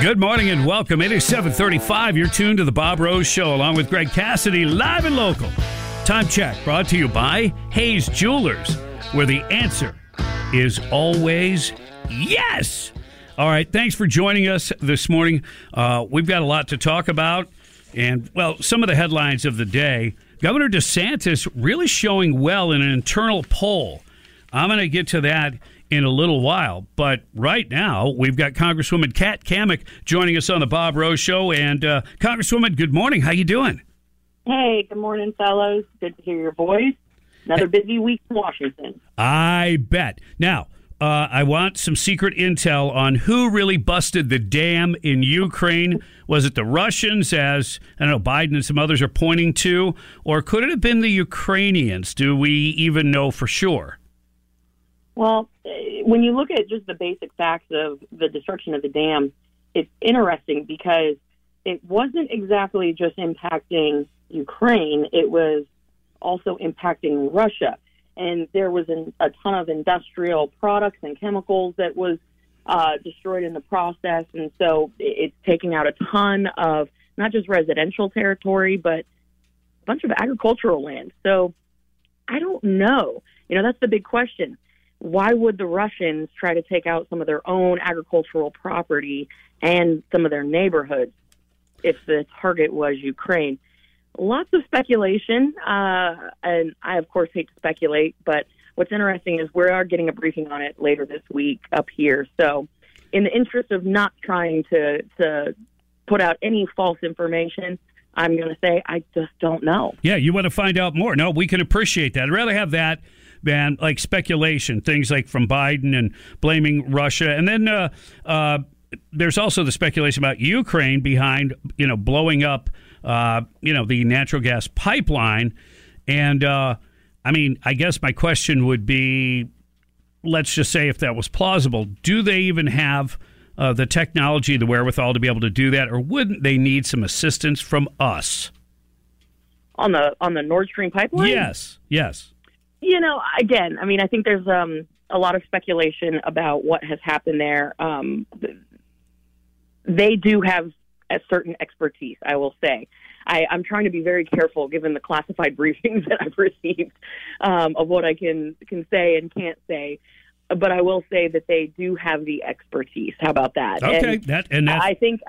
Good morning and welcome. It is 735. You're tuned to the Bob Rose Show along with Greg Cassidy, live and local. Time check brought to you by Hayes Jewelers, where the answer is always yes. All right, thanks for joining us this morning. Uh, we've got a lot to talk about. And, well, some of the headlines of the day Governor DeSantis really showing well in an internal poll. I'm going to get to that in a little while. But right now, we've got Congresswoman Kat Cammack joining us on the Bob Rose Show. And uh, Congresswoman, good morning. How you doing? Hey, good morning, fellows. Good to hear your voice. Another busy week in Washington. I bet. Now, uh, I want some secret intel on who really busted the dam in Ukraine. Was it the Russians, as I don't know, Biden and some others are pointing to, or could it have been the Ukrainians? Do we even know for sure? Well, when you look at just the basic facts of the destruction of the dam, it's interesting because it wasn't exactly just impacting Ukraine, it was also impacting Russia. And there was an, a ton of industrial products and chemicals that was uh, destroyed in the process. And so it's taking out a ton of not just residential territory, but a bunch of agricultural land. So I don't know. You know, that's the big question why would the Russians try to take out some of their own agricultural property and some of their neighborhoods if the target was Ukraine? Lots of speculation, uh, and I, of course, hate to speculate, but what's interesting is we are getting a briefing on it later this week up here. So, in the interest of not trying to, to put out any false information, I'm going to say I just don't know. Yeah, you want to find out more. No, we can appreciate that. I'd rather have that than like speculation, things like from Biden and blaming Russia. And then uh, uh, there's also the speculation about Ukraine behind, you know, blowing up, uh, you know, the natural gas pipeline. And uh, I mean, I guess my question would be let's just say if that was plausible, do they even have uh, the technology, the wherewithal to be able to do that, or wouldn't they need some assistance from us? On the on the Nord Stream pipeline? Yes, yes. You know, again, I mean, I think there's um, a lot of speculation about what has happened there. Um, they do have a certain expertise, I will say. I, I'm trying to be very careful, given the classified briefings that I've received, um, of what I can can say and can't say. But I will say that they do have the expertise. How about that? Okay, and that and that's, I think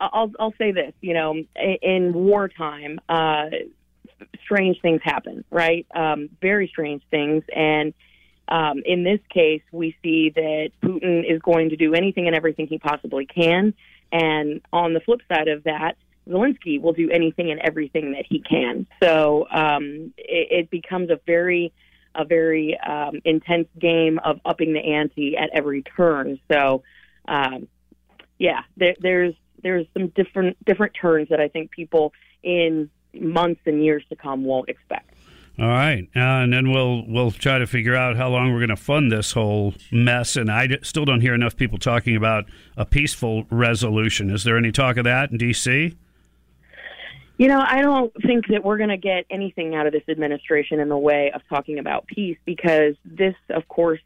I'll I'll say this. You know, in, in wartime, uh, strange things happen, right? Um, very strange things. And um, in this case, we see that Putin is going to do anything and everything he possibly can. And on the flip side of that, Zelensky will do anything and everything that he can. So um, it, it becomes a very a very um, intense game of upping the ante at every turn. So, um, yeah, there, there's there's some different different turns that I think people in months and years to come won't expect. All right, uh, and then we'll we'll try to figure out how long we're going to fund this whole mess. And I d- still don't hear enough people talking about a peaceful resolution. Is there any talk of that in D.C.? You know, I don't think that we're going to get anything out of this administration in the way of talking about peace because this, of course,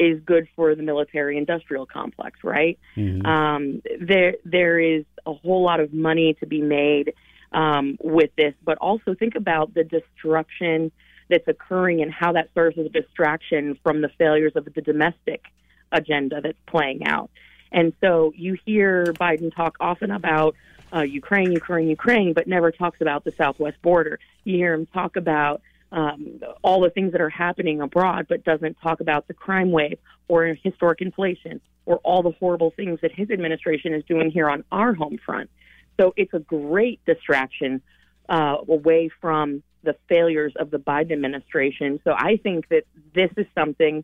is good for the military industrial complex, right? Mm-hmm. Um, there, there is a whole lot of money to be made um, with this, but also think about the disruption that's occurring and how that serves as a distraction from the failures of the domestic agenda that's playing out. And so you hear Biden talk often about uh, Ukraine, Ukraine, Ukraine, but never talks about the southwest border. You hear him talk about um, all the things that are happening abroad, but doesn't talk about the crime wave or historic inflation or all the horrible things that his administration is doing here on our home front. So it's a great distraction uh, away from the failures of the Biden administration. So I think that this is something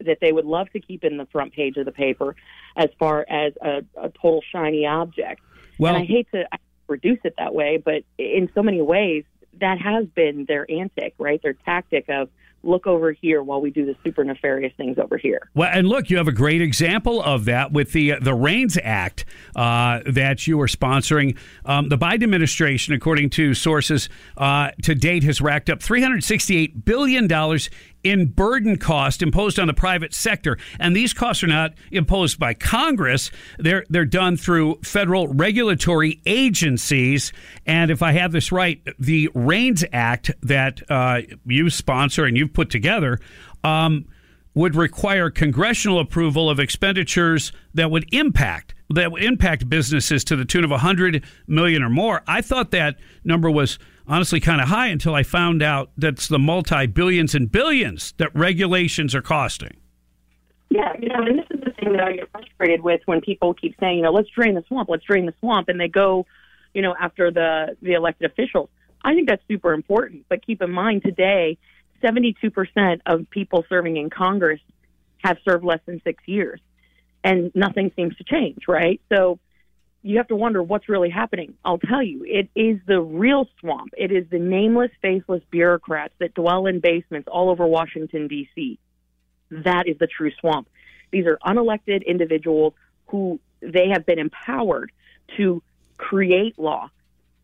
that they would love to keep in the front page of the paper as far as a, a total shiny object. Well, and I hate to reduce it that way, but in so many ways, that has been their antic, right? Their tactic of look over here while we do the super nefarious things over here. Well, and look, you have a great example of that with the the REINS Act uh, that you are sponsoring. Um, the Biden administration, according to sources, uh, to date has racked up 368 billion dollars in burden cost imposed on the private sector. And these costs are not imposed by Congress. They're they're done through federal regulatory agencies. And if I have this right, the REINS Act that uh, you sponsor and you've put together um, would require congressional approval of expenditures that would impact that would impact businesses to the tune of 100 million or more. I thought that number was honestly kind of high until I found out that's the multi billions and billions that regulations are costing. Yeah, you know, and this is the thing that I get frustrated with when people keep saying, you know, let's drain the swamp, let's drain the swamp, and they go, you know, after the the elected officials. I think that's super important, but keep in mind today, 72% of people serving in Congress have served less than six years, and nothing seems to change, right? So you have to wonder what's really happening. I'll tell you, it is the real swamp. It is the nameless, faceless bureaucrats that dwell in basements all over Washington, D.C. That is the true swamp. These are unelected individuals who they have been empowered to create law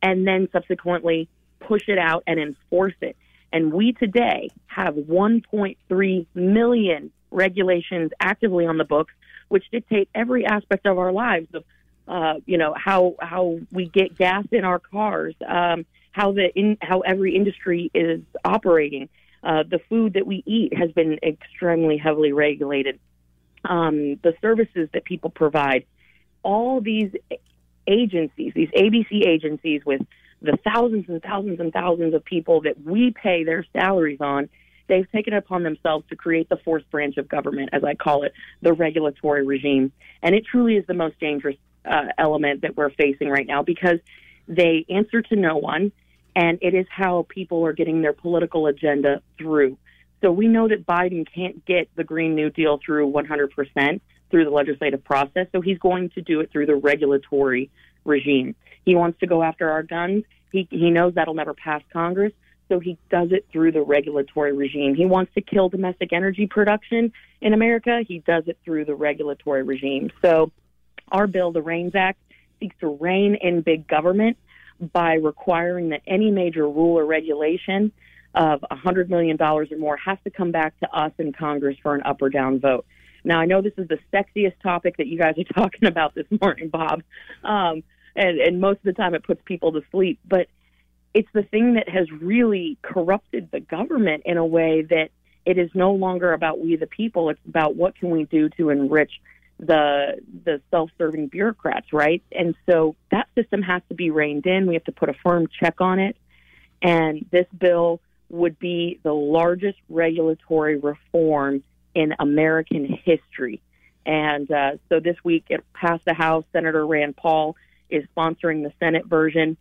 and then subsequently push it out and enforce it. And we today have 1.3 million regulations actively on the books, which dictate every aspect of our lives uh, you know how how we get gas in our cars, um, how the in, how every industry is operating. Uh, the food that we eat has been extremely heavily regulated. Um, the services that people provide, all these agencies, these ABC agencies with the thousands and thousands and thousands of people that we pay their salaries on, they've taken it upon themselves to create the fourth branch of government, as I call it, the regulatory regime. And it truly is the most dangerous uh, element that we're facing right now because they answer to no one, and it is how people are getting their political agenda through. So we know that Biden can't get the Green New Deal through 100% through the legislative process, so he's going to do it through the regulatory regime. He wants to go after our guns. He, he knows that'll never pass Congress, so he does it through the regulatory regime. He wants to kill domestic energy production in America. He does it through the regulatory regime. So our bill, the REINS Act, seeks to rein in big government by requiring that any major rule or regulation of $100 million or more has to come back to us in Congress for an up or down vote. Now, I know this is the sexiest topic that you guys are talking about this morning, Bob, um, and, and most of the time it puts people to sleep, but it's the thing that has really corrupted the government in a way that it is no longer about we the people. It's about what can we do to enrich the the self-serving bureaucrats, right? And so that system has to be reined in. We have to put a firm check on it. And this bill would be the largest regulatory reform in American history. And uh, so this week it passed the House. Senator Rand Paul is sponsoring the Senate version.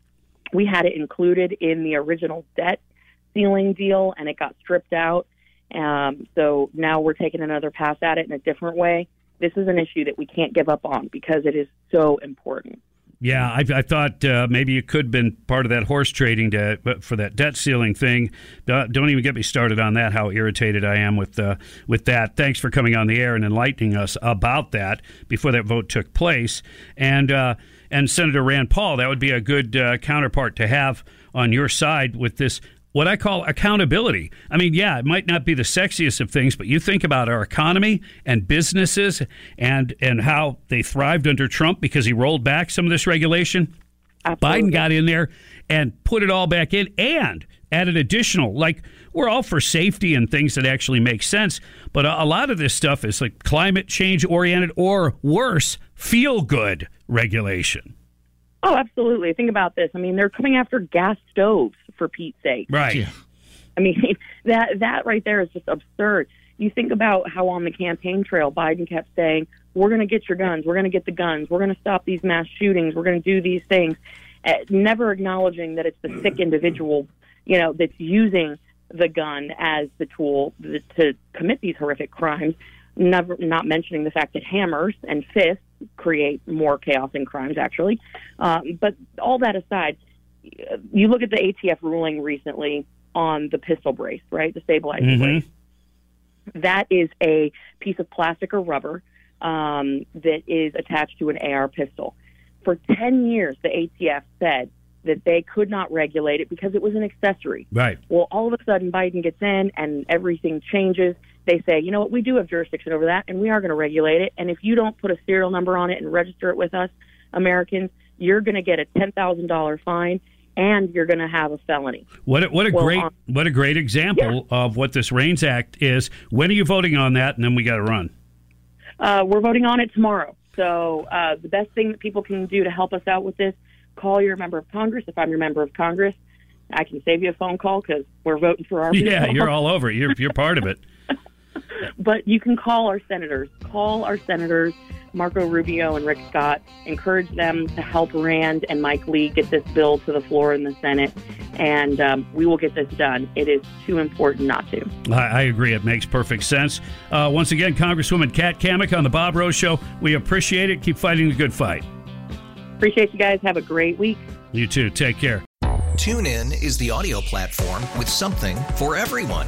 We had it included in the original debt ceiling deal, and it got stripped out. Um, so now we're taking another pass at it in a different way this is an issue that we can't give up on because it is so important. Yeah, I, I thought uh, maybe you could have been part of that horse trading to, for that debt ceiling thing. don't even get me started on that. How irritated I am with uh, with that. Thanks for coming on the air and enlightening us about that before that vote took place. And uh, and Senator Rand Paul, that would be a good uh, counterpart to have on your side with this what I call accountability. I mean, yeah, it might not be the sexiest of things, but you think about our economy and businesses and and how they thrived under Trump because he rolled back some of this regulation. Absolutely. Biden got in there and put it all back in and added additional. Like we're all for safety and things that actually make sense, but a, a lot of this stuff is like climate change oriented or worse, feel good regulation. Oh, absolutely. Think about this. I mean, they're coming after gas stoves for Pete's sake. Right. I mean, that that right there is just absurd. You think about how on the campaign trail Biden kept saying, "We're going to get your guns. We're going to get the guns. We're going to stop these mass shootings. We're going to do these things," uh, never acknowledging that it's the sick individual, you know, that's using the gun as the tool th- to commit these horrific crimes. Never, not mentioning the fact that hammers and fists create more chaos and crimes, actually. Um, but all that aside, you look at the ATF ruling recently on the pistol brace, right? The stabilizer Mhm. brace. That is a piece of plastic or rubber um, that is attached to an AR pistol. For 10 years, the ATF said that they could not regulate it because it was an accessory. Right. Well, all of a sudden, Biden gets in and everything changes. They say, you know what, we do have jurisdiction over that and we are going to regulate it. And if you don't put a serial number on it and register it with us, Americans, you're going to get a $10,000 fine and you're going to have a felony. What a, what a Well, great um, what a great example of what this REINS Act is. When are you voting on that? And then we got to run. Uh, we're voting on it tomorrow. So uh, the best thing that people can do to help us out with this, call your member of Congress. If I'm your member of Congress, I can save you a phone call because we're voting for our Yeah, people. you're all over. You're you're part of it. but you can call our senators. Call our senators, Marco Rubio and Rick Scott. Encourage them to help Rand and Mike Lee get this bill to the floor in the Senate, and um, we will get this done. It is too important not to. I, I agree. It makes perfect sense. Uh, once again, Congresswoman Kat Cammack on the Bob Rose Show. We appreciate it. Keep fighting the good fight. Appreciate you guys. Have a great week. You too. Take care. TuneIn is the audio platform with something for everyone.